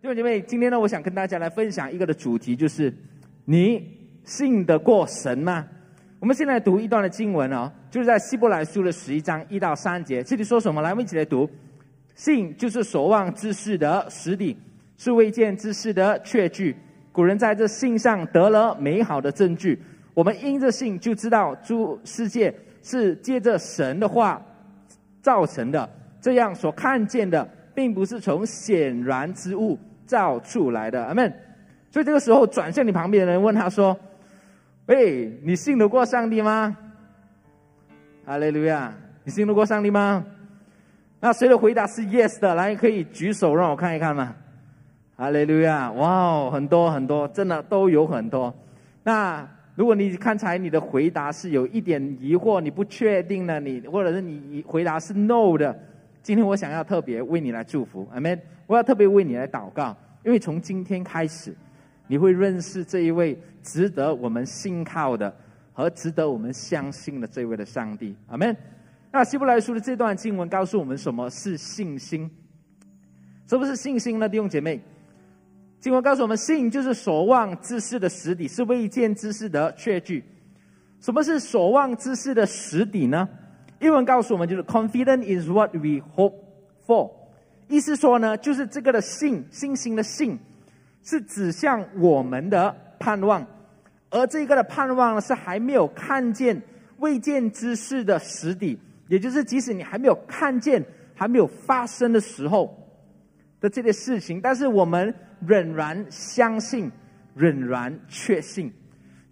弟兄姐妹，今天呢，我想跟大家来分享一个的主题，就是你信得过神吗？我们现在读一段的经文哦，就是在希伯来书的十一章一到三节，这里说什么？来，我们一起来读：信就是所望之事的实底，是未见之事的确据。古人在这信上得了美好的证据。我们因着信就知道诸世界是借着神的话造成的，这样所看见的，并不是从显然之物。造出来的，阿门。所以这个时候，转向你旁边的人，问他说：“喂，你信得过上帝吗？”哈利路亚，你信得过上帝吗？那谁的回答是 yes 的？来，可以举手让我看一看吗？哈利路亚，哇哦，很多很多，真的都有很多。那如果你刚才你的回答是有一点疑惑，你不确定呢，你或者是你回答是 no 的，今天我想要特别为你来祝福，阿门。我要特别为你来祷告，因为从今天开始，你会认识这一位值得我们信靠的和值得我们相信的这位的上帝。阿门。那希伯来书的这段经文告诉我们什么是信心？什么是信心呢？弟兄姐妹，经文告诉我们，信就是所望之事的实底，是未见之事的确据。什么是所望之事的实底呢？英文告诉我们，就是 confident is what we hope for。意思说呢，就是这个的信，信心的信，是指向我们的盼望，而这个的盼望呢，是还没有看见未见之事的实底，也就是即使你还没有看见、还没有发生的时候的这些事情，但是我们仍然相信，仍然确信，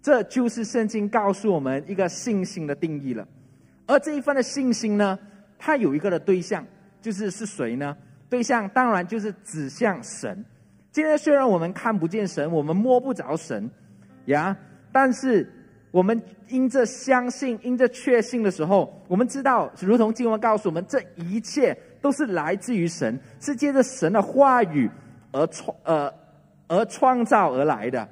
这就是圣经告诉我们一个信心的定义了。而这一份的信心呢，它有一个的对象，就是是谁呢？对象当然就是指向神。今天虽然我们看不见神，我们摸不着神，呀，但是我们因着相信、因着确信的时候，我们知道，如同经文告诉我们，这一切都是来自于神，是借着神的话语而创呃而创造而来的。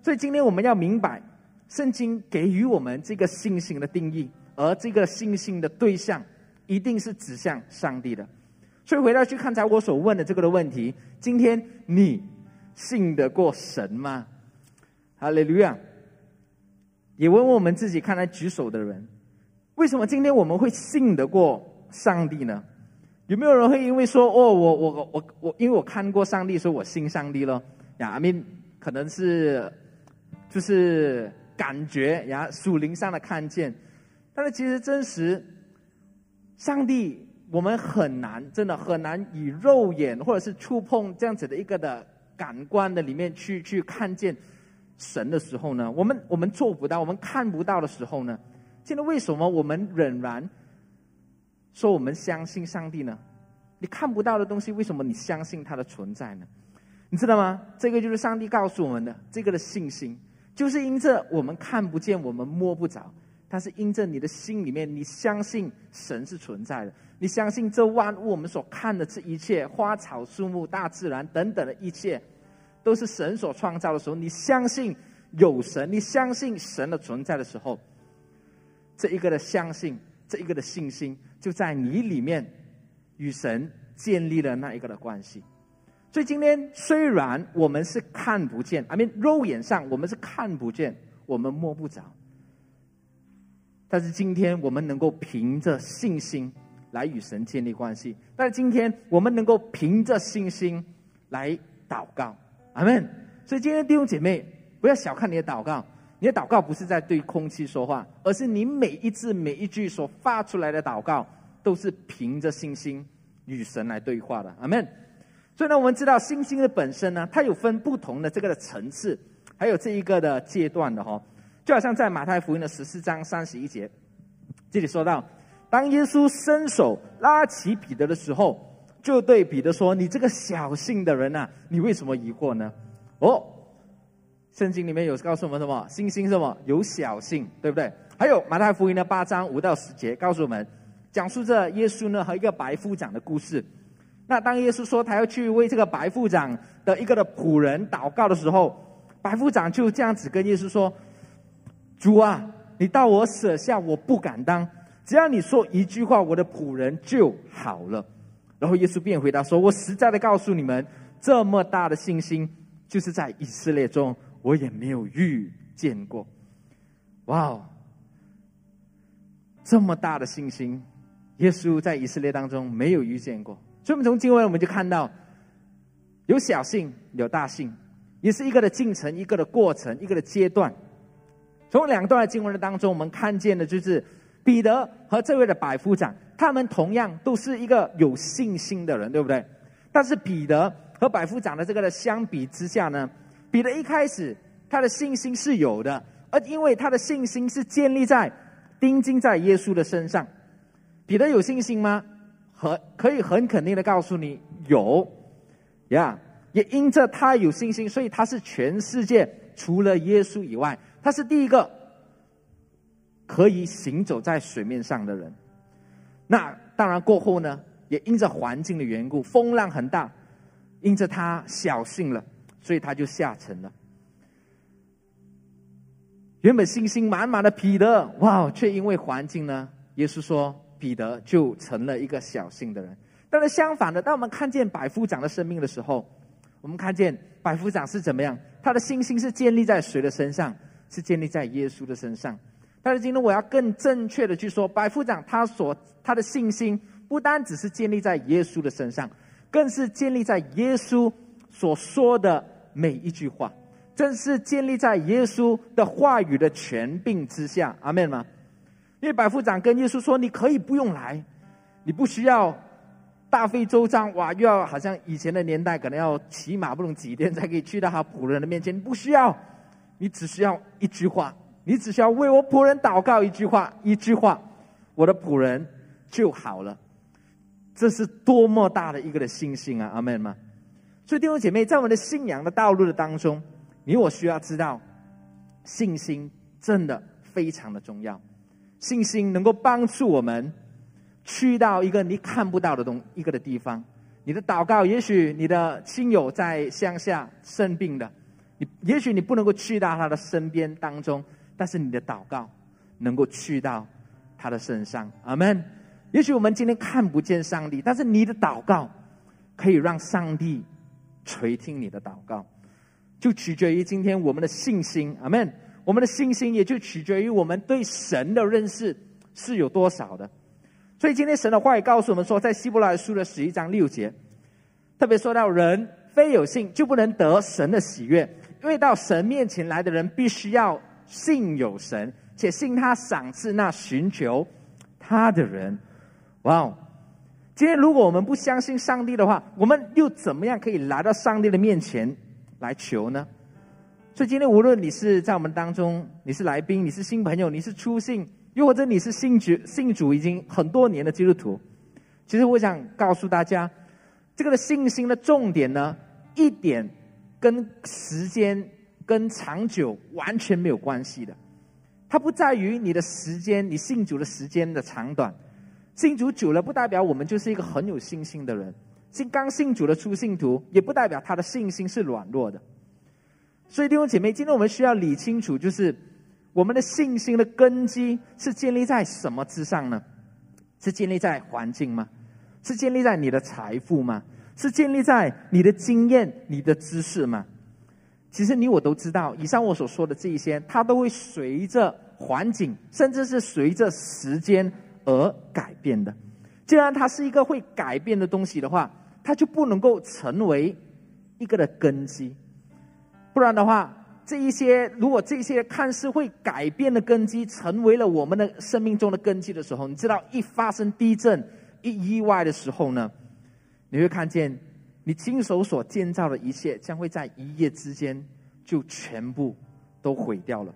所以今天我们要明白，圣经给予我们这个信心的定义，而这个信心的对象一定是指向上帝的。所以回到去看才我所问的这个的问题，今天你信得过神吗？哈利路亚！也问问我们自己，看来举手的人，为什么今天我们会信得过上帝呢？有没有人会因为说哦，我我我我，因为我看过上帝，所以我信上帝了？呀阿明可能是就是感觉呀，属灵上的看见，但是其实真实，上帝。我们很难，真的很难以肉眼或者是触碰这样子的一个的感官的里面去去看见神的时候呢，我们我们做不到，我们看不到的时候呢，现在为什么我们仍然说我们相信上帝呢？你看不到的东西，为什么你相信它的存在呢？你知道吗？这个就是上帝告诉我们的这个的信心，就是因着我们看不见，我们摸不着。但是，因着你的心里面，你相信神是存在的，你相信这万物我们所看的这一切花草树木、大自然等等的一切，都是神所创造的时候，你相信有神，你相信神的存在的时候，这一个的相信，这一个的信心，就在你里面与神建立了那一个的关系。所以，今天虽然我们是看不见，I mean，肉眼上我们是看不见，我们摸不着。但是今天我们能够凭着信心来与神建立关系。但是今天我们能够凭着信心来祷告，阿门。所以今天弟兄姐妹，不要小看你的祷告，你的祷告不是在对空气说话，而是你每一字每一句所发出来的祷告，都是凭着信心与神来对话的，阿门。所以呢，我们知道信心的本身呢，它有分不同的这个的层次，还有这一个的阶段的哈。就好像在马太福音的十四章三十一节，这里说到，当耶稣伸手拉起彼得的时候，就对彼得说：“你这个小信的人呐，你为什么疑惑呢？”哦，圣经里面有告诉我们什么？信心什么？有小信，对不对？还有马太福音的八章五到十节，告诉我们，讲述着耶稣呢和一个白夫长的故事。那当耶稣说他要去为这个白夫长的一个的仆人祷告的时候，白夫长就这样子跟耶稣说。主啊，你到我舍下，我不敢当。只要你说一句话，我的仆人就好了。然后耶稣便回答说：“我实在的告诉你们，这么大的信心，就是在以色列中我也没有遇见过。哇哦，这么大的信心，耶稣在以色列当中没有遇见过。所以，我们从经文我们就看到，有小信，有大信，也是一个的进程，一个的过程，一个的阶段。从两段的经文当中，我们看见的就是彼得和这位的百夫长，他们同样都是一个有信心的人，对不对？但是彼得和百夫长的这个的相比之下呢，彼得一开始他的信心是有的，而因为他的信心是建立在钉钉在耶稣的身上。彼得有信心吗？很可以很肯定的告诉你，有呀。也因着他有信心，所以他是全世界除了耶稣以外。他是第一个可以行走在水面上的人。那当然过后呢，也因着环境的缘故，风浪很大，因着他小心了，所以他就下沉了。原本信心满满的彼得，哇，却因为环境呢，耶稣说彼得就成了一个小心的人。但是相反的，当我们看见百夫长的生命的时候，我们看见百夫长是怎么样，他的信心是建立在谁的身上？是建立在耶稣的身上，但是今天我要更正确的去说，百夫长他所他的信心不单只是建立在耶稣的身上，更是建立在耶稣所说的每一句话，正是建立在耶稣的话语的权柄之下。阿门吗？因为百夫长跟耶稣说：“你可以不用来，你不需要大费周章，哇，又要好像以前的年代，可能要骑马不能几天才可以去到他仆人的面前，不需要。”你只需要一句话，你只需要为我仆人祷告一句话，一句话，我的仆人就好了。这是多么大的一个的信心啊！阿门吗？所以弟兄姐妹，在我们的信仰的道路的当中，你我需要知道，信心真的非常的重要。信心能够帮助我们去到一个你看不到的东一个的地方。你的祷告，也许你的亲友在乡下生病的。你也许你不能够去到他的身边当中，但是你的祷告能够去到他的身上。阿门。也许我们今天看不见上帝，但是你的祷告可以让上帝垂听你的祷告，就取决于今天我们的信心。阿门。我们的信心也就取决于我们对神的认识是有多少的。所以今天神的话也告诉我们说，在希伯来书的十一章六节，特别说到人非有信就不能得神的喜悦。因为到神面前来的人，必须要信有神，且信他赏赐那寻求他的人。哇！哦！今天如果我们不相信上帝的话，我们又怎么样可以来到上帝的面前来求呢？所以今天无论你是在我们当中，你是来宾，你是新朋友，你是初信，又或者你是信主信主已经很多年的基督徒，其实我想告诉大家，这个的信心的重点呢，一点。跟时间、跟长久完全没有关系的，它不在于你的时间，你信主的时间的长短。信主久了，不代表我们就是一个很有信心的人；信刚信主的初信徒，也不代表他的信心是软弱的。所以弟兄姐妹，今天我们需要理清楚，就是我们的信心的根基是建立在什么之上呢？是建立在环境吗？是建立在你的财富吗？是建立在你的经验、你的知识吗？其实你我都知道，以上我所说的这一些，它都会随着环境，甚至是随着时间而改变的。既然它是一个会改变的东西的话，它就不能够成为一个的根基。不然的话，这一些如果这些看似会改变的根基，成为了我们的生命中的根基的时候，你知道，一发生地震、一意外的时候呢？你会看见，你亲手所建造的一切，将会在一夜之间就全部都毁掉了。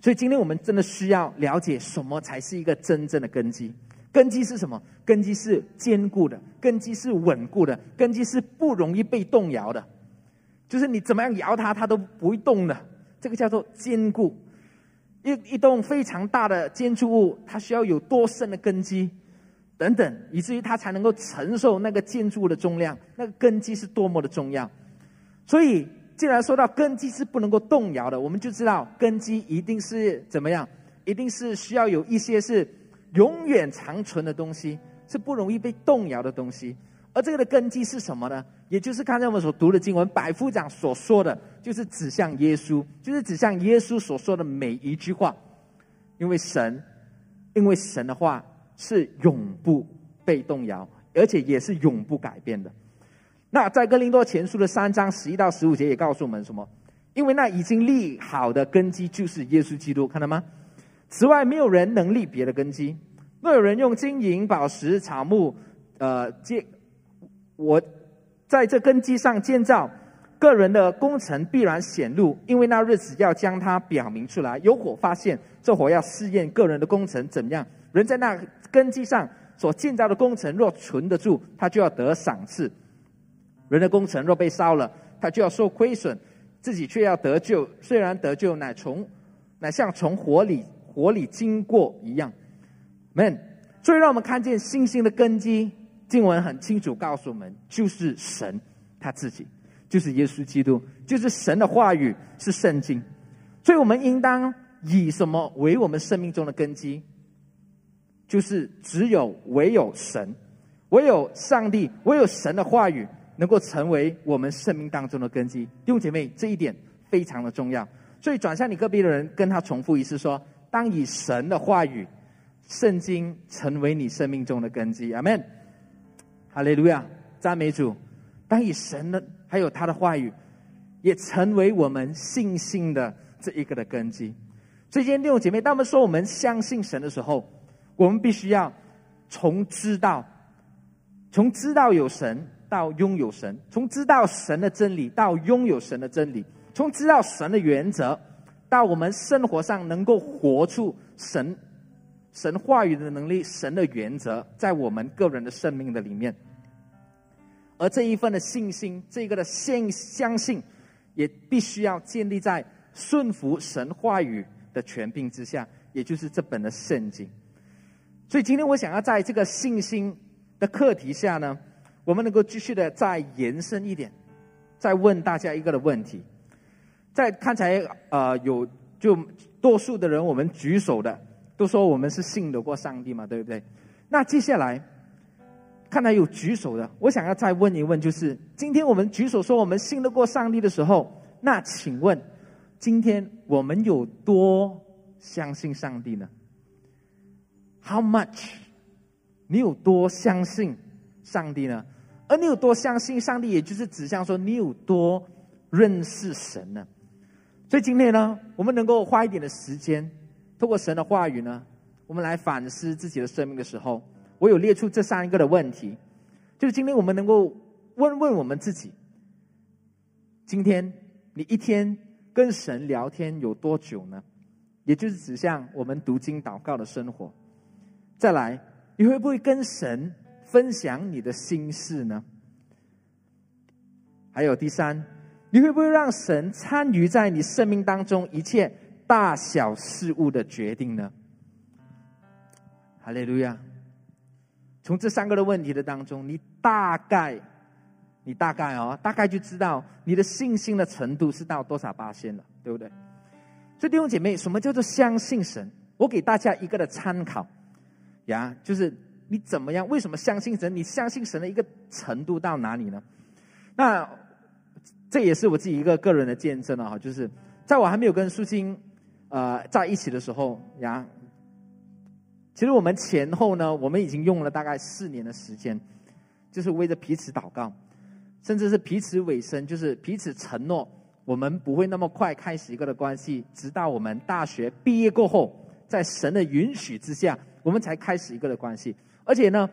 所以，今天我们真的需要了解什么才是一个真正的根基？根基是什么？根基是坚固的，根基是稳固的，根基是不容易被动摇的。就是你怎么样摇它，它都不会动的。这个叫做坚固。一一栋非常大的建筑物，它需要有多深的根基？等等，以至于它才能够承受那个建筑物的重量，那个根基是多么的重要。所以，既然说到根基是不能够动摇的，我们就知道根基一定是怎么样，一定是需要有一些是永远长存的东西，是不容易被动摇的东西。而这个的根基是什么呢？也就是刚才我们所读的经文，百夫长所说的，就是指向耶稣，就是指向耶稣所说的每一句话。因为神，因为神的话是永不被动摇，而且也是永不改变的。那在哥林多前书的三章十一到十五节也告诉我们什么？因为那已经立好的根基就是耶稣基督，看到吗？此外，没有人能立别的根基。若有人用金银宝石草木，呃，建我在这根基上建造，个人的工程必然显露，因为那日子要将它表明出来。有火发现，这火要试验个人的工程怎么样。人在那根基上所建造的工程若存得住，他就要得赏赐；人的工程若被烧了，他就要受亏损。自己却要得救，虽然得救，乃从乃像从火里火里经过一样。们，所以让我们看见信心的根基。经文很清楚告诉我们，就是神他自己，就是耶稣基督，就是神的话语是圣经。所以我们应当以什么为我们生命中的根基？就是只有唯有神，唯有上帝，唯有神的话语。能够成为我们生命当中的根基，弟兄姐妹，这一点非常的重要。所以转向你隔壁的人，跟他重复一次说：当以神的话语、圣经成为你生命中的根基，阿门。哈利路亚，赞美主。当以神的还有他的话语，也成为我们信心的这一个的根基。所以今天弟兄姐妹，当我们说我们相信神的时候，我们必须要从知道，从知道有神。到拥有神，从知道神的真理到拥有神的真理，从知道神的原则到我们生活上能够活出神神话语的能力，神的原则在我们个人的生命的里面。而这一份的信心，这个的信相信，也必须要建立在顺服神话语的权柄之下，也就是这本的圣经。所以今天我想要在这个信心的课题下呢。我们能够继续的再延伸一点，再问大家一个的问题。在刚才呃有就多数的人我们举手的都说我们是信得过上帝嘛，对不对？那接下来看来有举手的，我想要再问一问，就是今天我们举手说我们信得过上帝的时候，那请问今天我们有多相信上帝呢？How much？你有多相信上帝呢？而你有多相信上帝，也就是指向说你有多认识神呢？所以今天呢，我们能够花一点的时间，透过神的话语呢，我们来反思自己的生命的时候，我有列出这三个的问题，就是今天我们能够问问我们自己：今天你一天跟神聊天有多久呢？也就是指向我们读经祷告的生活。再来，你会不会跟神？分享你的心事呢？还有第三，你会不会让神参与在你生命当中一切大小事物的决定呢？哈利路亚！从这三个的问题的当中，你大概，你大概哦，大概就知道你的信心的程度是到多少八仙了，对不对？所以弟兄姐妹，什么叫做相信神？我给大家一个的参考呀，就是。你怎么样？为什么相信神？你相信神的一个程度到哪里呢？那这也是我自己一个个人的见证了哈，就是在我还没有跟苏青呃在一起的时候呀，其实我们前后呢，我们已经用了大概四年的时间，就是为着彼此祷告，甚至是彼此委身，就是彼此承诺，我们不会那么快开始一个的关系，直到我们大学毕业过后，在神的允许之下，我们才开始一个的关系。而且呢，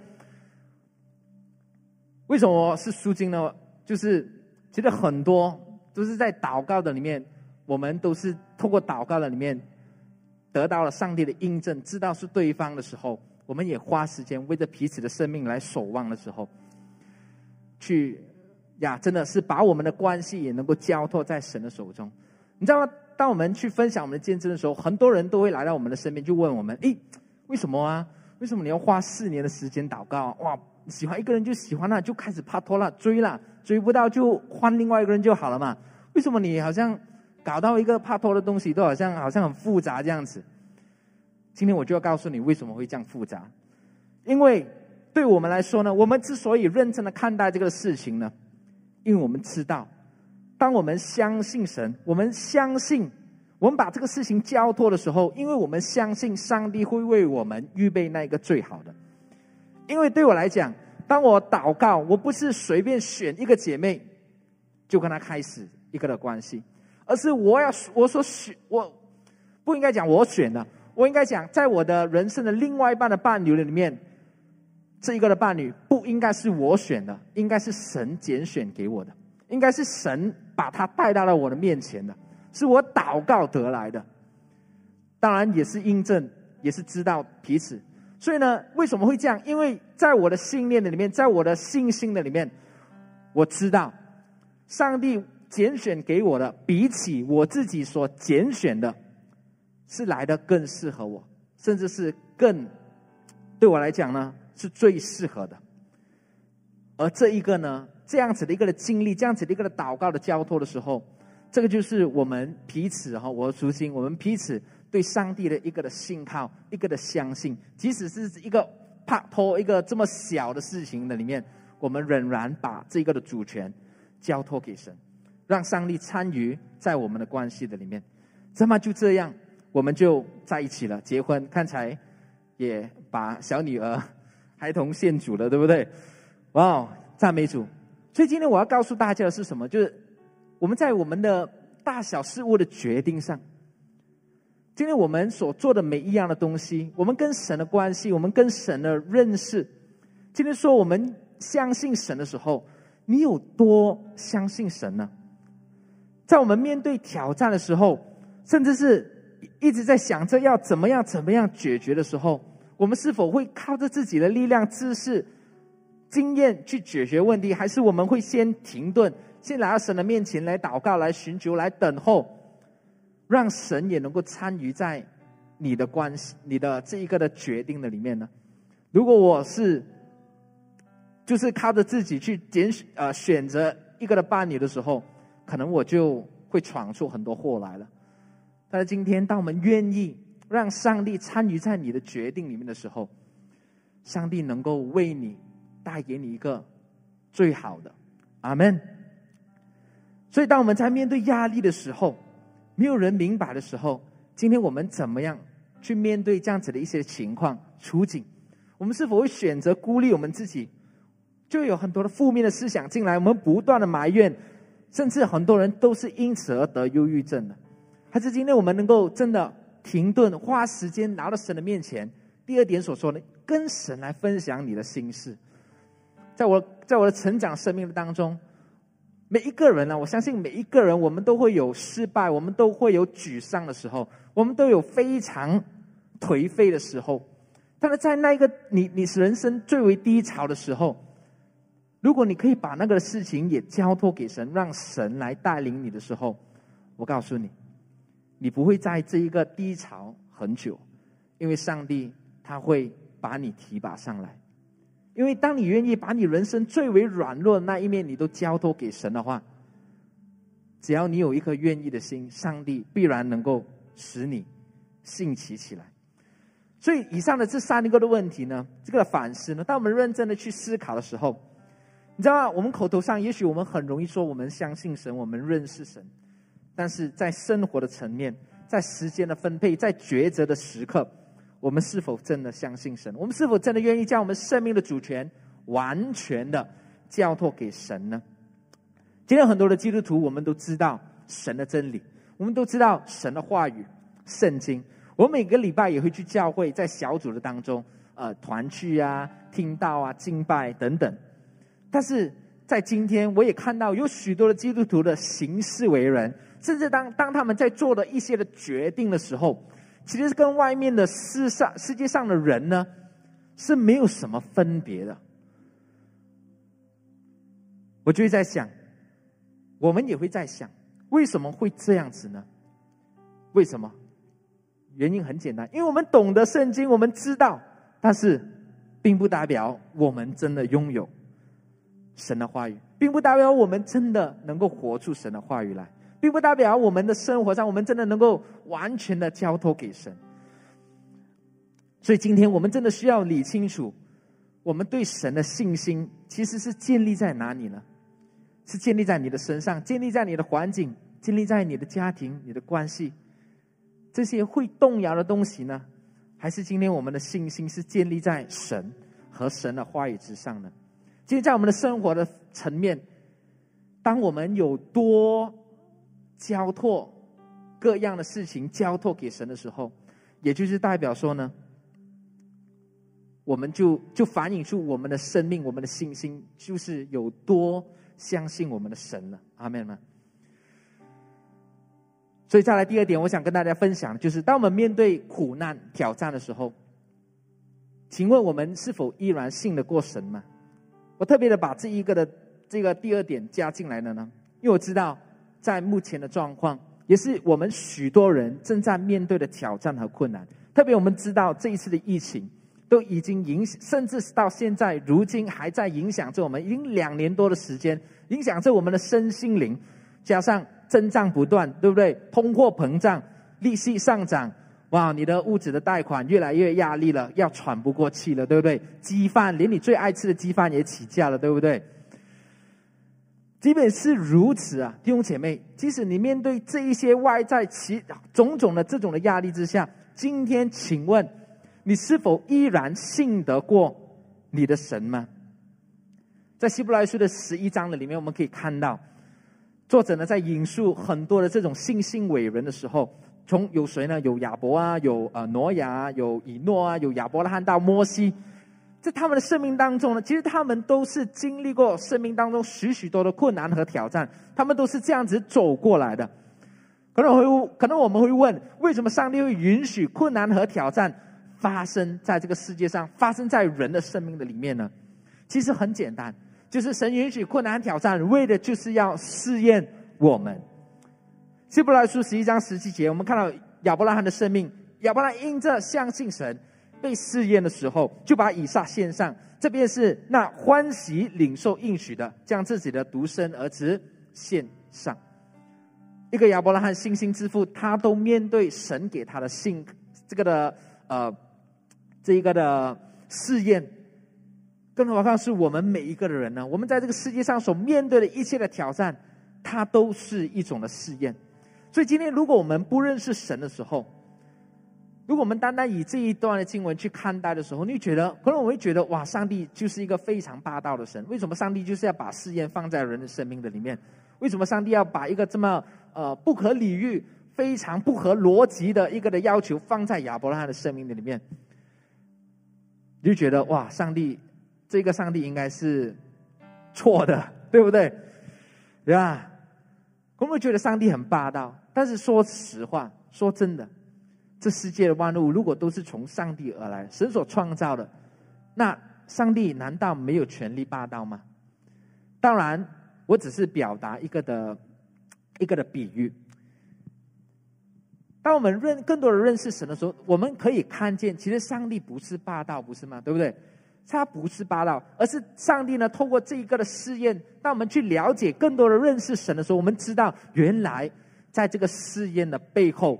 为什么是书经呢？就是其实很多都是在祷告的里面，我们都是透过祷告的里面得到了上帝的印证，知道是对方的时候，我们也花时间为着彼此的生命来守望的时候，去呀，真的是把我们的关系也能够交托在神的手中。你知道吗？当我们去分享我们的见证的时候，很多人都会来到我们的身边，就问我们：诶，为什么啊？为什么你要花四年的时间祷告？哇，喜欢一个人就喜欢了，就开始怕拖了，追了，追不到就换另外一个人就好了嘛？为什么你好像搞到一个怕拖的东西都好像好像很复杂这样子？今天我就要告诉你为什么会这样复杂，因为对我们来说呢，我们之所以认真的看待这个事情呢，因为我们知道，当我们相信神，我们相信，我们把这个事情交托的时候，因为我们相信上帝会为我们预备那个最好的。因为对我来讲，当我祷告，我不是随便选一个姐妹，就跟她开始一个的关系，而是我要我所选，我不应该讲我选的，我应该讲在我的人生的另外一半的伴侣里面。这一个的伴侣不应该是我选的，应该是神拣选给我的，应该是神把他带到了我的面前的，是我祷告得来的。当然也是印证，也是知道彼此。所以呢，为什么会这样？因为在我的信念的里面，在我的信心的里面，我知道上帝拣选给我的，比起我自己所拣选的，是来的更适合我，甚至是更对我来讲呢。是最适合的，而这一个呢，这样子的一个的经历，这样子的一个的祷告的交托的时候，这个就是我们彼此哈，我初心，我们彼此对上帝的一个的信靠，一个的相信，即使是一个帕托一个这么小的事情的里面，我们仍然把这个的主权交托给神，让上帝参与在我们的关系的里面，这么就这样，我们就在一起了，结婚，刚才也把小女儿。孩童献主了，对不对？哇，赞美主！所以今天我要告诉大家的是什么？就是我们在我们的大小事物的决定上，今天我们所做的每一样的东西，我们跟神的关系，我们跟神的认识，今天说我们相信神的时候，你有多相信神呢？在我们面对挑战的时候，甚至是一直在想着要怎么样、怎么样解决的时候。我们是否会靠着自己的力量、知识、经验去解决问题，还是我们会先停顿，先来到神的面前来祷告、来寻求、来等候，让神也能够参与在你的关系、你的这一个的决定的里面呢？如果我是就是靠着自己去拣选呃选择一个的伴侣的时候，可能我就会闯出很多祸来了。但是今天，当我们愿意。让上帝参与在你的决定里面的时候，上帝能够为你带给你一个最好的，阿门。所以，当我们在面对压力的时候，没有人明白的时候，今天我们怎么样去面对这样子的一些情况处境？我们是否会选择孤立我们自己？就有很多的负面的思想进来，我们不断的埋怨，甚至很多人都是因此而得忧郁症的。还是今天我们能够真的？停顿，花时间拿到神的面前。第二点所说的，跟神来分享你的心事。在我在我的成长生命当中，每一个人呢，我相信每一个人，我们都会有失败，我们都会有沮丧的时候，我们都有非常颓废的时候。但是在那一个你你是人生最为低潮的时候，如果你可以把那个事情也交托给神，让神来带领你的时候，我告诉你。你不会在这一个低潮很久，因为上帝他会把你提拔上来。因为当你愿意把你人生最为软弱的那一面，你都交托给神的话，只要你有一颗愿意的心，上帝必然能够使你兴起起来。所以，以上的这三个的问题呢，这个反思呢，当我们认真的去思考的时候，你知道吗？我们口头上也许我们很容易说我们相信神，我们认识神。但是在生活的层面，在时间的分配，在抉择的时刻，我们是否真的相信神？我们是否真的愿意将我们生命的主权完全的交托给神呢？今天很多的基督徒，我们都知道神的真理，我们都知道神的话语，圣经。我每个礼拜也会去教会，在小组的当中，呃，团聚啊，听到啊，敬拜等等。但是在今天，我也看到有许多的基督徒的行事为人。甚至当当他们在做的一些的决定的时候，其实是跟外面的世上世界上的人呢是没有什么分别的。我就会在想，我们也会在想，为什么会这样子呢？为什么？原因很简单，因为我们懂得圣经，我们知道，但是并不代表我们真的拥有神的话语，并不代表我们真的能够活出神的话语来。并不代表我们的生活上，我们真的能够完全的交托给神。所以今天我们真的需要理清楚，我们对神的信心其实是建立在哪里呢？是建立在你的身上，建立在你的环境，建立在你的家庭、你的关系，这些会动摇的东西呢？还是今天我们的信心是建立在神和神的话语之上呢？今天在我们的生活的层面，当我们有多交托各样的事情交托给神的时候，也就是代表说呢，我们就就反映出我们的生命、我们的信心，就是有多相信我们的神了。阿门吗？所以再来第二点，我想跟大家分享，就是当我们面对苦难挑战的时候，请问我们是否依然信得过神吗？我特别的把这一个的这个第二点加进来了呢，因为我知道在目前的状况，也是我们许多人正在面对的挑战和困难。特别我们知道这一次的疫情都已经影响，甚至是到现在如今还在影响着我们，已经两年多的时间，影响着我们的身心灵，加上。增长不断，对不对？通货膨胀，利息上涨，哇！你的物质的贷款越来越压力了，要喘不过气了，对不对？鸡饭，连你最爱吃的鸡饭也起价了，对不对？即便是如此啊，弟兄姐妹，即使你面对这一些外在其种种的这种的压力之下，今天，请问你是否依然信得过你的神吗？在希伯来书的十一章的里面，我们可以看到。作者呢，在引述很多的这种信心伟人的时候，从有谁呢？有亚伯啊，有呃挪亚，有以诺啊，有亚伯拉罕到摩西，在他们的生命当中呢，其实他们都是经历过生命当中许许多的困难和挑战，他们都是这样子走过来的。可能会可能我们会问，为什么上帝会允许困难和挑战发生在这个世界上，发生在人的生命的里面呢？其实很简单。就是神允许困难挑战，为的就是要试验我们。希伯来书十一章十七节，我们看到亚伯拉罕的生命，亚伯拉因着相信神，被试验的时候，就把以撒献上。这便是那欢喜领受应许的，将自己的独生儿子献上。一个亚伯拉罕信心之父，他都面对神给他的信，这个的呃，这一个的试验。更何况是我们每一个的人呢？我们在这个世界上所面对的一切的挑战，它都是一种的试验。所以今天，如果我们不认识神的时候，如果我们单单以这一段的经文去看待的时候，你就觉得可能我会觉得哇，上帝就是一个非常霸道的神。为什么上帝就是要把试验放在人的生命的里面？为什么上帝要把一个这么呃不可理喻、非常不合逻辑的一个的要求放在亚伯拉罕的生命的里面？你就觉得哇，上帝。这个上帝应该是错的，对不对？对吧？我们觉得上帝很霸道，但是说实话，说真的，这世界的万物如果都是从上帝而来，神所创造的，那上帝难道没有权利霸道吗？当然，我只是表达一个的一个的比喻。当我们认更多的认识神的时候，我们可以看见，其实上帝不是霸道，不是吗？对不对？他不是霸道，而是上帝呢。透过这一个的试验，当我们去了解更多的认识神的时候，我们知道原来在这个试验的背后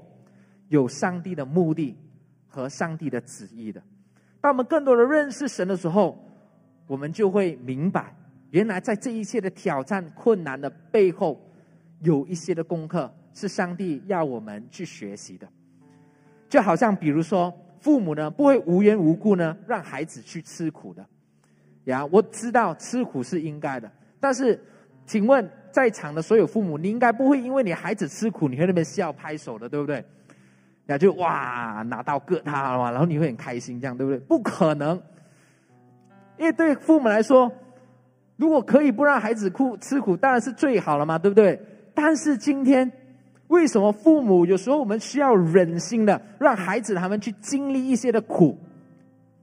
有上帝的目的和上帝的旨意的。当我们更多的认识神的时候，我们就会明白，原来在这一切的挑战困难的背后，有一些的功课是上帝要我们去学习的。就好像比如说。父母呢不会无缘无故呢让孩子去吃苦的，呀，我知道吃苦是应该的，但是，请问在场的所有父母，你应该不会因为你孩子吃苦，你会那边笑拍手的，对不对？呀，就哇拿到割他了嘛，然后你会很开心，这样对不对？不可能，因为对父母来说，如果可以不让孩子哭吃苦，当然是最好了嘛，对不对？但是今天。为什么父母有时候我们需要忍心的让孩子他们去经历一些的苦？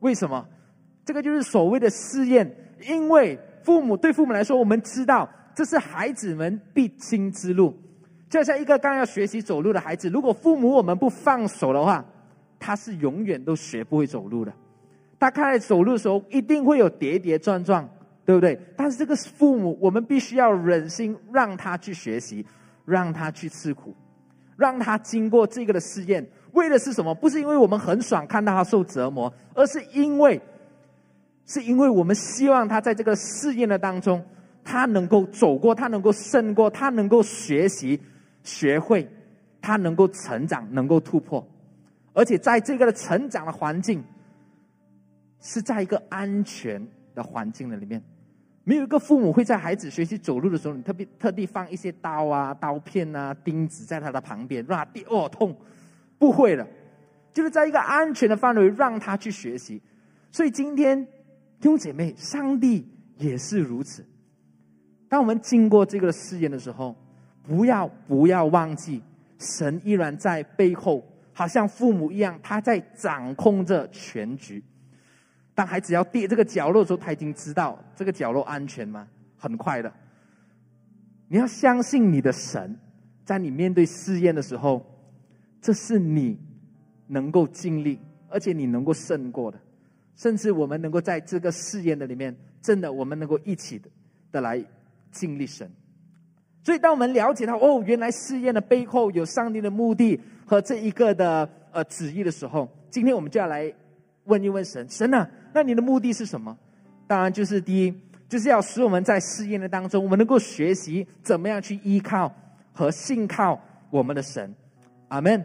为什么？这个就是所谓的试验。因为父母对父母来说，我们知道这是孩子们必经之路。就像一个刚要学习走路的孩子，如果父母我们不放手的话，他是永远都学不会走路的。他开始走路的时候，一定会有跌跌撞撞，对不对？但是这个父母，我们必须要忍心让他去学习。让他去吃苦，让他经过这个的试验，为的是什么？不是因为我们很爽看到他受折磨，而是因为是因为我们希望他在这个试验的当中，他能够走过，他能够胜过，他能够学习、学会，他能够成长，能够突破，而且在这个的成长的环境，是在一个安全的环境的里面。没有一个父母会在孩子学习走路的时候，你特别特地放一些刀啊、刀片啊、钉子在他的旁边，让他跌二痛，不会的，就是在一个安全的范围让他去学习。所以今天弟兄姐妹，上帝也是如此。当我们经过这个试验的时候，不要不要忘记，神依然在背后，好像父母一样，他在掌控着全局。当孩子要跌这个角落的时候，他已经知道这个角落安全吗？很快的。你要相信你的神，在你面对试验的时候，这是你能够经历，而且你能够胜过的。甚至我们能够在这个试验的里面，真的我们能够一起的的来经历神。所以，当我们了解到哦，原来试验的背后有上帝的目的和这一个的呃旨意的时候，今天我们就要来问一问神：神啊！那你的目的是什么？当然就是第一，就是要使我们在试验的当中，我们能够学习怎么样去依靠和信靠我们的神。阿门。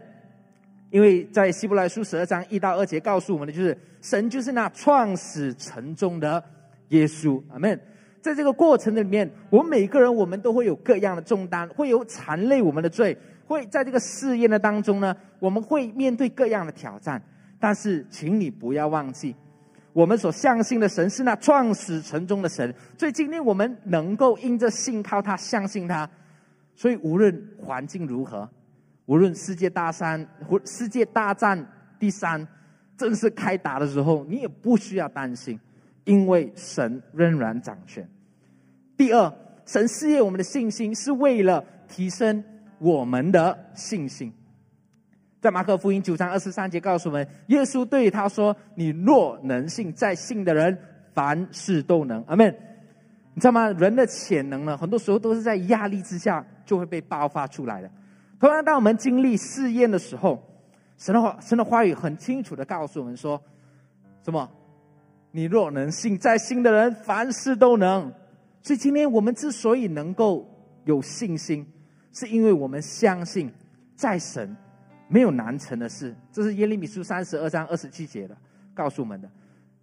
因为在希伯来书十二章一到二节告诉我们的，就是神就是那创始成终的耶稣。阿门。在这个过程的里面，我们每个人我们都会有各样的重担，会有缠累我们的罪，会在这个试验的当中呢，我们会面对各样的挑战。但是，请你不要忘记。我们所相信的神是那创始成终的神，所以今天我们能够因着信靠他、相信他，所以无论环境如何，无论世界大三或世界大战第三正式开打的时候，你也不需要担心，因为神仍然掌权。第二，神试验我们的信心，是为了提升我们的信心。在马可福音九章二十三节告诉我们，耶稣对他说：“你若能信，在信的人凡事都能。”阿门。你知道吗？人的潜能呢，很多时候都是在压力之下就会被爆发出来的。同样，当我们经历试验的时候，神的话，神的话语很清楚的告诉我们说：“什么？你若能信，在信的人凡事都能。”所以，今天我们之所以能够有信心，是因为我们相信在神。没有难成的事，这是耶利米书三十二章二十七节的告诉我们的。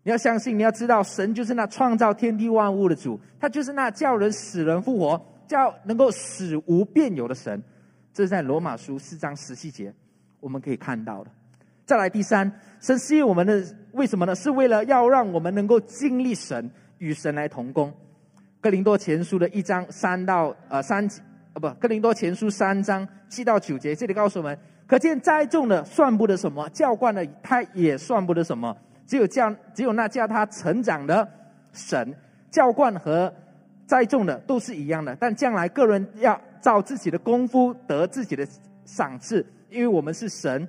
你要相信，你要知道，神就是那创造天地万物的主，他就是那叫人死人复活、叫能够死无变有的神。这是在罗马书四章十七节我们可以看到的。再来第三，神吸引我们的为什么呢？是为了要让我们能够经历神，与神来同工。哥林多前书的一章三到呃三啊不，哥林多前书三章七到九节，这里告诉我们。可见栽种的算不得什么，教灌的他也算不得什么。只有教，只有那叫他成长的神，教灌和栽种的都是一样的。但将来个人要照自己的功夫得自己的赏赐，因为我们是神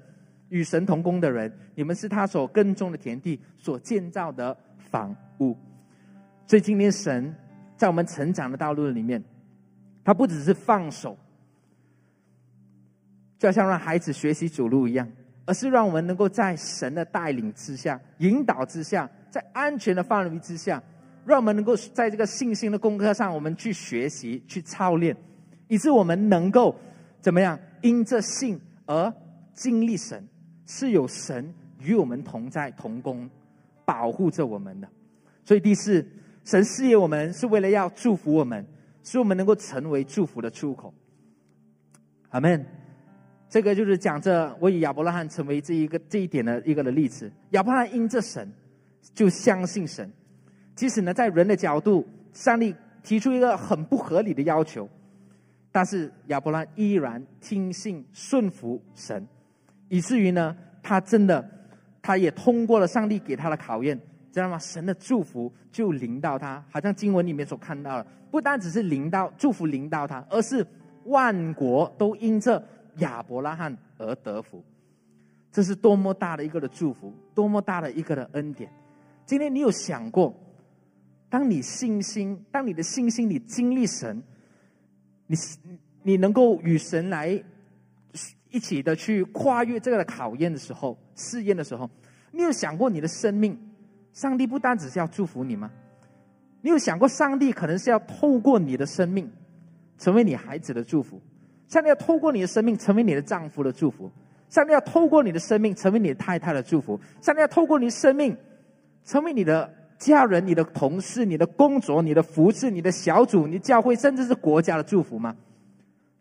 与神同工的人，你们是他所耕种的田地，所建造的房屋。所以今天神在我们成长的道路里面，他不只是放手。就像让孩子学习走路一样，而是让我们能够在神的带领之下、引导之下，在安全的范围之下，让我们能够在这个信心的功课上，我们去学习、去操练，以致我们能够怎么样？因着信而经历神，是有神与我们同在、同工，保护着我们的。所以第四，神事业我们是为了要祝福我们，使我们能够成为祝福的出口。阿门。这个就是讲这，我以亚伯拉罕成为这一个这一点的一个的例子。亚伯拉罕因着神，就相信神。即使呢，在人的角度，上帝提出一个很不合理的要求，但是亚伯拉罕依然听信顺服神，以至于呢，他真的，他也通过了上帝给他的考验，知道吗？神的祝福就临到他，好像经文里面所看到的，不单只是临到祝福临到他，而是万国都因着。亚伯拉罕而得福，这是多么大的一个的祝福，多么大的一个的恩典。今天你有想过，当你信心，当你的信心你经历神，你你能够与神来一起的去跨越这个考验的时候，试验的时候，你有想过你的生命上帝不单只是要祝福你吗？你有想过，上帝可能是要透过你的生命，成为你孩子的祝福；上帝要透过你的生命，成为你的丈夫的祝福；上帝要透过你的生命，成为你的太太的祝福；上帝要透过你的生命，成为你的家人、你的同事、你的工作、你的服饰、你的小组、你教会，甚至是国家的祝福吗？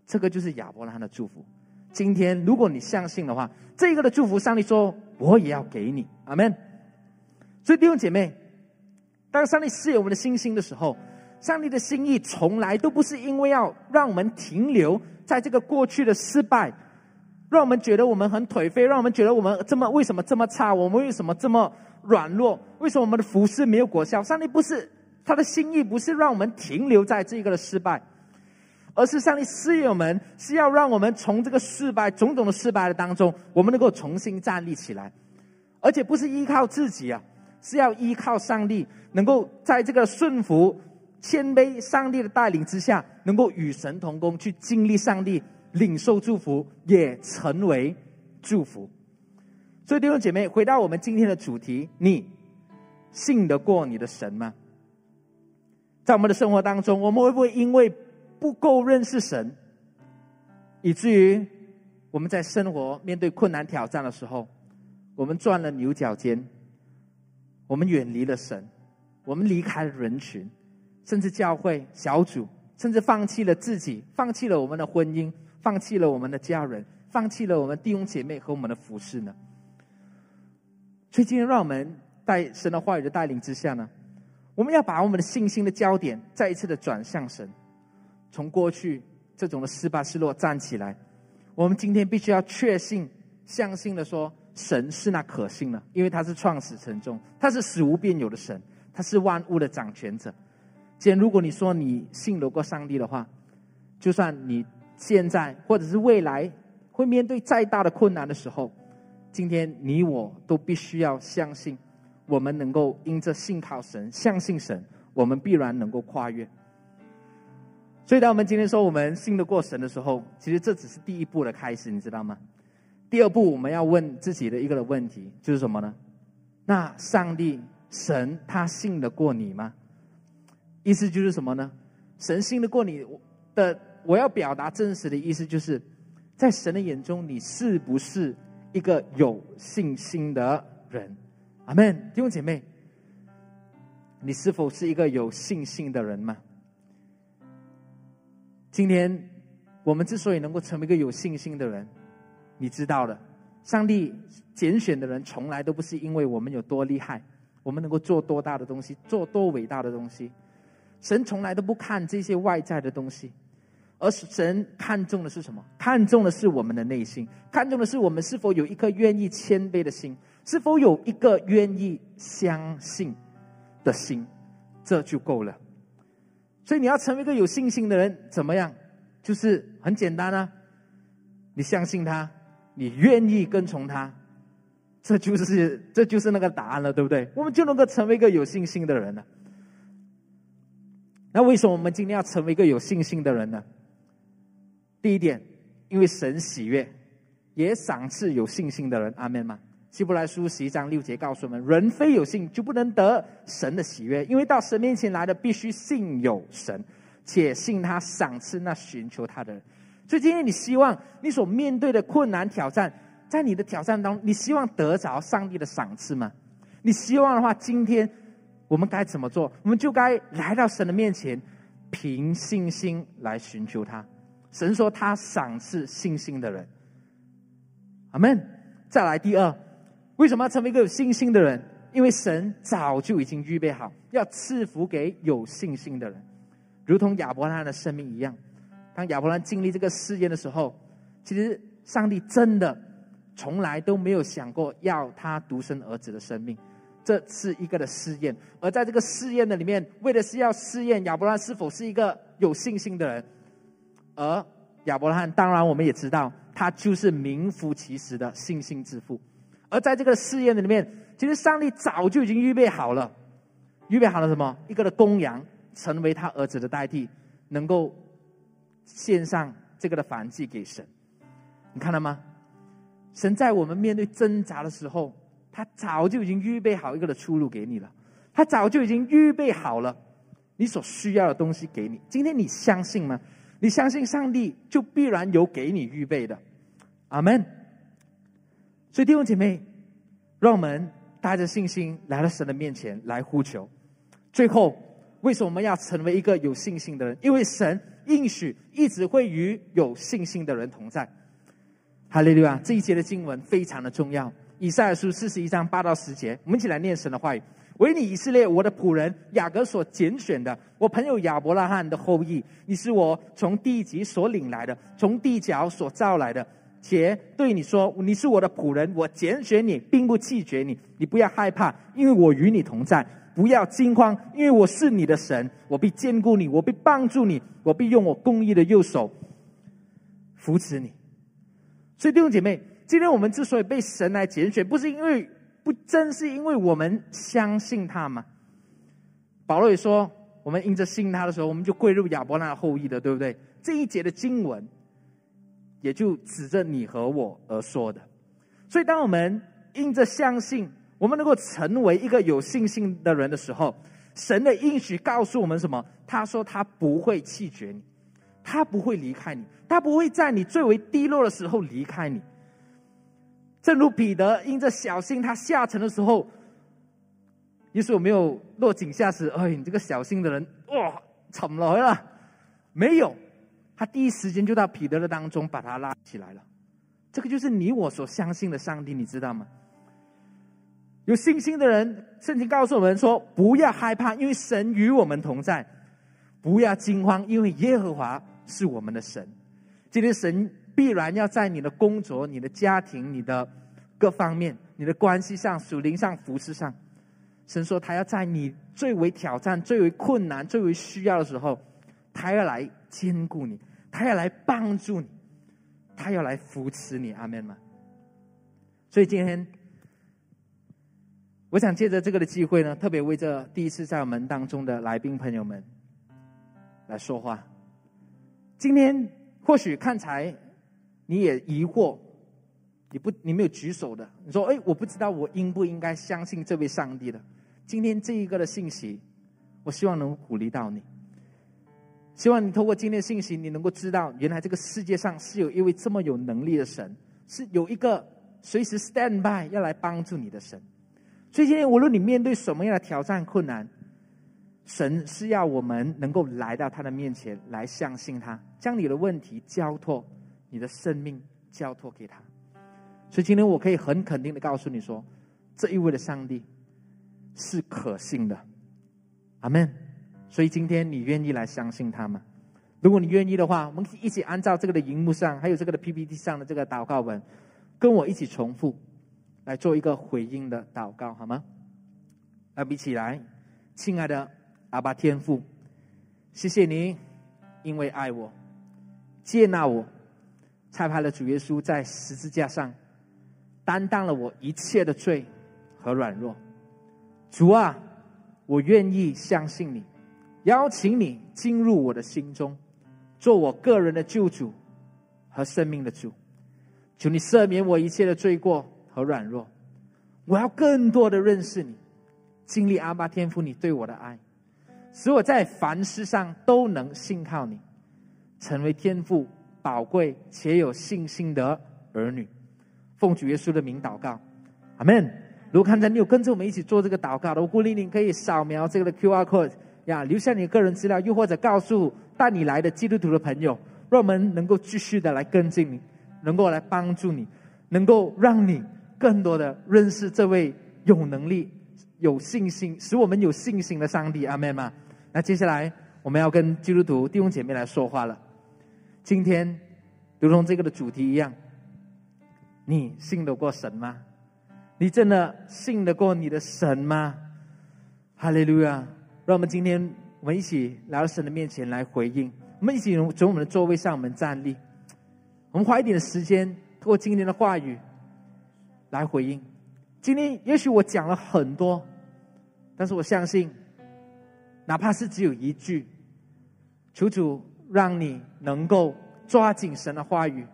这个就是亚伯拉罕的祝福。今天，如果你相信的话，这个的祝福，上帝说我也要给你，阿门。所以弟兄姐妹。当上帝赐予我们的信心的时候，上帝的心意从来都不是因为要让我们停留在这个过去的失败，让我们觉得我们很颓废，让我们觉得我们这么为什么这么差，我们为什么这么软弱，为什么我们的服饰没有果效？上帝不是他的心意，不是让我们停留在这个的失败，而是上帝赐予我们是要让我们从这个失败种种的失败的当中，我们能够重新站立起来，而且不是依靠自己啊。是要依靠上帝，能够在这个顺服、谦卑上帝的带领之下，能够与神同工，去经历上帝，领受祝福，也成为祝福。所以弟兄姐妹，回到我们今天的主题，你信得过你的神吗？在我们的生活当中，我们会不会因为不够认识神，以至于我们在生活面对困难挑战的时候，我们钻了牛角尖？我们远离了神，我们离开了人群，甚至教会小组，甚至放弃了自己，放弃了我们的婚姻，放弃了我们的家人，放弃了我们弟兄姐妹和我们的服饰呢？所以今天，让我们在神的话语的带领之下呢，我们要把我们的信心的焦点再一次的转向神，从过去这种的失败失落站起来。我们今天必须要确信、相信的说。神是那可信的，因为他是创始成终，他是死无变有的神，他是万物的掌权者。既然如果你说你信得过上帝的话，就算你现在或者是未来会面对再大的困难的时候，今天你我都必须要相信，我们能够因着信靠神、相信神，我们必然能够跨越。所以，当我们今天说我们信得过神的时候，其实这只是第一步的开始，你知道吗？第二步，我们要问自己的一个的问题就是什么呢？那上帝神他信得过你吗？意思就是什么呢？神信得过你的，我要表达真实的意思就是，在神的眼中，你是不是一个有信心的人？阿门，弟兄姐妹，你是否是一个有信心的人吗？今天我们之所以能够成为一个有信心的人。你知道的，上帝拣选的人从来都不是因为我们有多厉害，我们能够做多大的东西，做多伟大的东西。神从来都不看这些外在的东西，而是神看重的是什么？看重的是我们的内心，看重的是我们是否有一颗愿意谦卑的心，是否有一个愿意相信的心，这就够了。所以你要成为一个有信心的人，怎么样？就是很简单啊，你相信他。你愿意跟从他，这就是这就是那个答案了，对不对？我们就能够成为一个有信心的人了。那为什么我们今天要成为一个有信心的人呢？第一点，因为神喜悦，也赏赐有信心的人。阿门吗？希伯来书十一章六节告诉我们：人非有信，就不能得神的喜悦。因为到神面前来的，必须信有神，且信他赏赐那寻求他的人。所以今天你希望你所面对的困难挑战，在你的挑战当中，你希望得着上帝的赏赐吗？你希望的话，今天我们该怎么做？我们就该来到神的面前，凭信心来寻求他。神说他赏赐信心的人。阿门。再来第二，为什么要成为一个有信心的人？因为神早就已经预备好，要赐福给有信心的人，如同亚伯拉罕的生命一样。当亚伯兰经历这个试验的时候，其实上帝真的从来都没有想过要他独生儿子的生命，这是一个的试验。而在这个试验的里面，为的是要试验亚伯兰是否是一个有信心的人。而亚伯拉罕，当然我们也知道，他就是名副其实的信心之父。而在这个试验的里面，其实上帝早就已经预备好了，预备好了什么？一个的公羊，成为他儿子的代替，能够。献上这个的反击给神，你看到吗？神在我们面对挣扎的时候，他早就已经预备好一个的出路给你了，他早就已经预备好了你所需要的东西给你。今天你相信吗？你相信上帝就必然有给你预备的，阿门。所以弟兄姐妹，让我们带着信心来到神的面前来呼求。最后，为什么要成为一个有信心的人？因为神应许一直会与有信心的人同在。哈利路亚！这一节的经文非常的重要。以赛亚书四十一章八到十节，我们一起来念神的话语：唯你以色列，我的仆人雅各所拣选的，我朋友亚伯拉罕的后裔，你是我从地极所领来的，从地角所造来的。且对你说，你是我的仆人，我拣选你，并不弃绝你。你不要害怕，因为我与你同在；不要惊慌，因为我是你的神，我必兼顾你，我必帮助你，我必用我公义的右手扶持你。所以弟兄姐妹，今天我们之所以被神来拣选，不是因为不正是因为我们相信他吗？保罗也说，我们因着信他的时候，我们就归入亚伯拉罕后裔的，对不对？这一节的经文。也就指着你和我而说的，所以当我们因着相信，我们能够成为一个有信心的人的时候，神的应许告诉我们什么？他说他不会弃绝你，他不会离开你，他不会在你最为低落的时候离开你。正如彼得因着小心，他下沉的时候，耶稣没有落井下石，哎，你这个小心的人，哇，沉了了，没有。他第一时间就到彼得的当中，把他拉起来了。这个就是你我所相信的上帝，你知道吗？有信心的人，圣经告诉我们说：不要害怕，因为神与我们同在；不要惊慌，因为耶和华是我们的神。今天神必然要在你的工作、你的家庭、你的各方面、你的关系上、属灵上、服饰上，神说他要在你最为挑战、最为困难、最为需要的时候，他要来兼顾你。他要来帮助你，他要来扶持你，阿门吗？所以今天，我想借着这个的机会呢，特别为这第一次在我们当中的来宾朋友们来说话。今天或许看才你也疑惑，你不你没有举手的，你说：“哎，我不知道我应不应该相信这位上帝的。”今天这一个的信息，我希望能鼓励到你。希望你透过今天的信息，你能够知道，原来这个世界上是有一位这么有能力的神，是有一个随时 stand by 要来帮助你的神。所以今天无论你面对什么样的挑战困难，神是要我们能够来到他的面前来相信他，将你的问题交托，你的生命交托给他。所以今天我可以很肯定的告诉你说，这一位的上帝是可信的。阿门。所以今天你愿意来相信他吗？如果你愿意的话，我们一起按照这个的荧幕上，还有这个的 PPT 上的这个祷告文，跟我一起重复，来做一个回应的祷告，好吗？来，比起来，亲爱的阿爸天父，谢谢你，因为爱我，接纳我，拆派了主耶稣在十字架上，担当了我一切的罪和软弱。主啊，我愿意相信你。邀请你进入我的心中，做我个人的救主和生命的主。求你赦免我一切的罪过和软弱。我要更多的认识你，经历阿巴天父你对我的爱，使我在凡事上都能信靠你，成为天父宝贵且有信心的儿女。奉主耶稣的名祷告，阿门。如果看在你有跟着我们一起做这个祷告的，我鼓励你可以扫描这个的 Q R code。呀，留下你个人资料，又或者告诉带你来的基督徒的朋友，让我们能够继续的来跟进你，能够来帮助你，能够让你更多的认识这位有能力、有信心、使我们有信心的上帝。阿门吗？那接下来我们要跟基督徒弟兄姐妹来说话了。今天，如同这个的主题一样，你信得过神吗？你真的信得过你的神吗？哈利路亚。让我们今天，我们一起来到神的面前来回应。我们一起从我们的座位上，我们站立。我们花一点的时间，通过今天的话语来回应。今天也许我讲了很多，但是我相信，哪怕是只有一句，求主让你能够抓紧神的话语。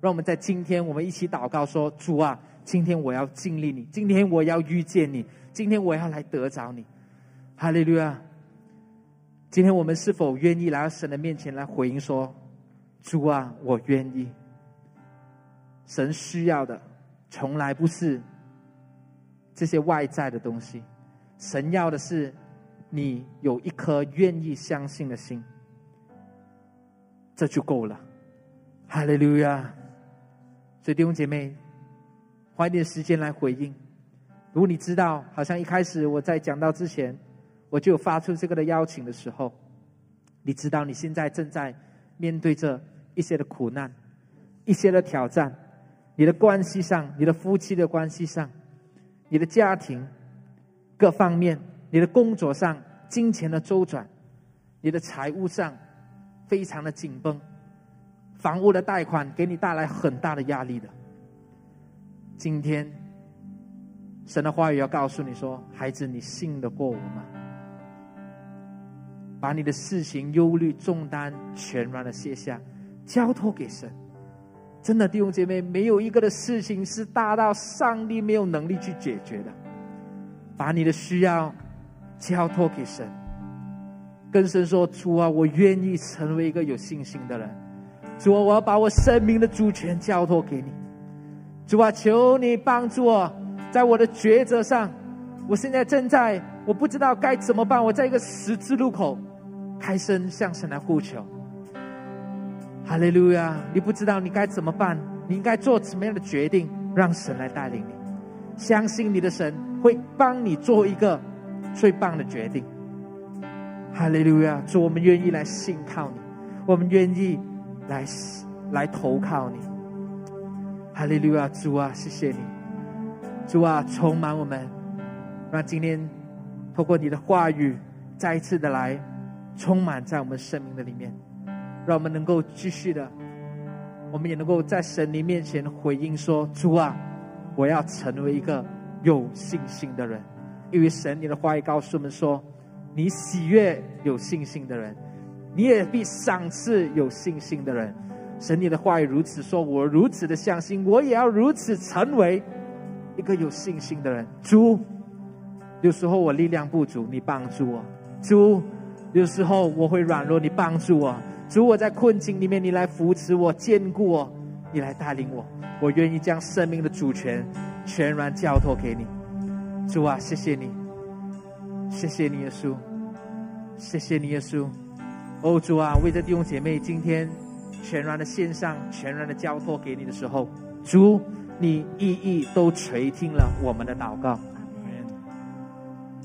让我们在今天，我们一起祷告说：主啊，今天我要经历你，今天我要遇见你，今天我要来得着你。哈利路亚！今天我们是否愿意来到神的面前来回应说：“主啊，我愿意。”神需要的从来不是这些外在的东西，神要的是你有一颗愿意相信的心，这就够了。哈利路亚！所以弟兄姐妹，花一点时间来回应。如果你知道，好像一开始我在讲到之前。我就发出这个的邀请的时候，你知道你现在正在面对着一些的苦难，一些的挑战，你的关系上，你的夫妻的关系上，你的家庭各方面，你的工作上，金钱的周转，你的财务上非常的紧绷，房屋的贷款给你带来很大的压力的。今天，神的话语要告诉你说：“孩子，你信得过我吗？”把你的事情、忧虑、重担全然的卸下，交托给神。真的，弟兄姐妹，没有一个的事情是大到上帝没有能力去解决的。把你的需要交托给神，跟神说：“主啊，我愿意成为一个有信心的人。主啊，我要把我生命的主权交托给你。主啊，求你帮助我，在我的抉择上，我现在正在，我不知道该怎么办，我在一个十字路口。”开声向神来呼求，哈利路亚！你不知道你该怎么办，你应该做什么样的决定，让神来带领你。相信你的神会帮你做一个最棒的决定。哈利路亚！主，我们愿意来信靠你，我们愿意来来投靠你。哈利路亚！主啊，谢谢你，主啊，充满我们，让今天透过你的话语再一次的来。充满在我们生命的里面，让我们能够继续的，我们也能够在神灵面前回应说：“主啊，我要成为一个有信心的人。”因为神你的话语告诉我们说：“你喜悦有信心的人，你也必赏赐有信心的人。”神你的话语如此说，我如此的相信，我也要如此成为一个有信心的人。主，有时候我力量不足，你帮助我。主。有时候我会软弱，你帮助我；主，我在困境里面，你来扶持我、坚固我，你来带领我。我愿意将生命的主权全然交托给你。主啊，谢谢你，谢谢你耶稣，谢谢你耶稣。哦，主啊，为这弟兄姐妹今天全然的献上、全然的交托给你的时候，主，你一一都垂听了我们的祷告。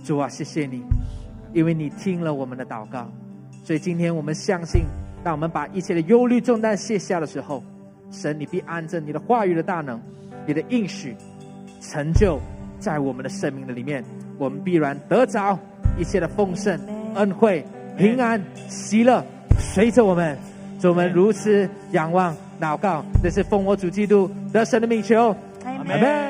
主啊，谢谢你。因为你听了我们的祷告，所以今天我们相信，当我们把一切的忧虑重担卸下的时候，神，你必按着你的话语的大能，你的应许成就在我们的生命的里面，我们必然得着一切的丰盛、恩惠、平安、喜乐，随着我们，我们如此仰望祷告，这是奉我主基督得神的命求，阿门。